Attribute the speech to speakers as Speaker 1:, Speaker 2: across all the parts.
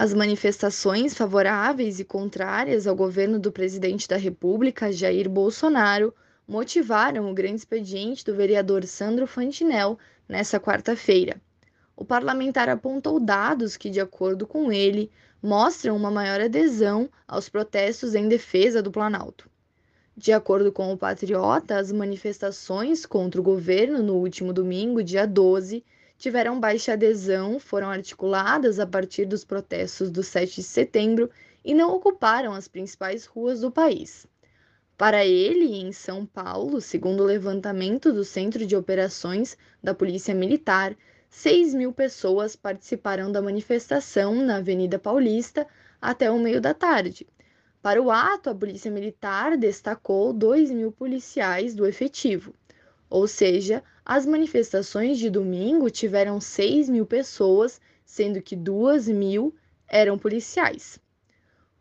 Speaker 1: As manifestações favoráveis e contrárias ao governo do presidente da República, Jair Bolsonaro, motivaram o grande expediente do vereador Sandro Fantinel nesta quarta-feira. O parlamentar apontou dados que, de acordo com ele, mostram uma maior adesão aos protestos em defesa do Planalto. De acordo com o Patriota, as manifestações contra o governo no último domingo, dia 12, tiveram baixa adesão, foram articuladas a partir dos protestos do 7 de setembro e não ocuparam as principais ruas do país. Para ele, em São Paulo, segundo o levantamento do Centro de Operações da Polícia Militar, 6 mil pessoas participaram da manifestação na Avenida Paulista até o meio da tarde. Para o ato, a Polícia Militar destacou 2 mil policiais do efetivo. Ou seja, as manifestações de domingo tiveram 6 mil pessoas, sendo que 2 mil eram policiais.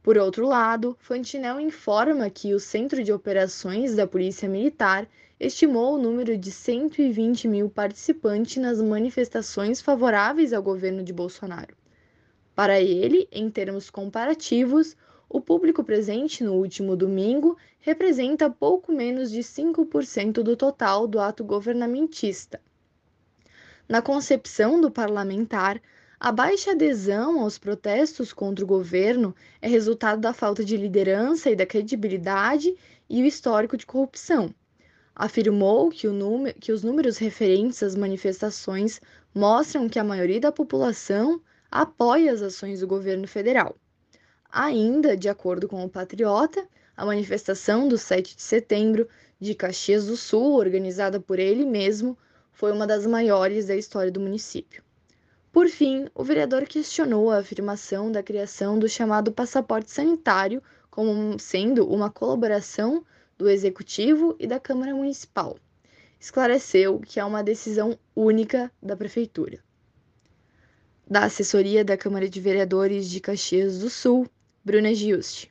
Speaker 1: Por outro lado, Fantinel informa que o Centro de Operações da Polícia Militar estimou o número de 120 mil participantes nas manifestações favoráveis ao governo de Bolsonaro. Para ele, em termos comparativos, o público presente no último domingo representa pouco menos de 5% do total do ato governamentista. Na concepção do parlamentar, a baixa adesão aos protestos contra o governo é resultado da falta de liderança e da credibilidade e o histórico de corrupção. Afirmou que, que os números referentes às manifestações mostram que a maioria da população apoia as ações do governo federal. Ainda, de acordo com o Patriota, a manifestação do 7 de setembro de Caxias do Sul, organizada por ele mesmo, foi uma das maiores da história do município. Por fim, o vereador questionou a afirmação da criação do chamado passaporte sanitário como sendo uma colaboração do Executivo e da Câmara Municipal. Esclareceu que é uma decisão única da Prefeitura. Da assessoria da Câmara de Vereadores de Caxias do Sul, Bruna Giusti.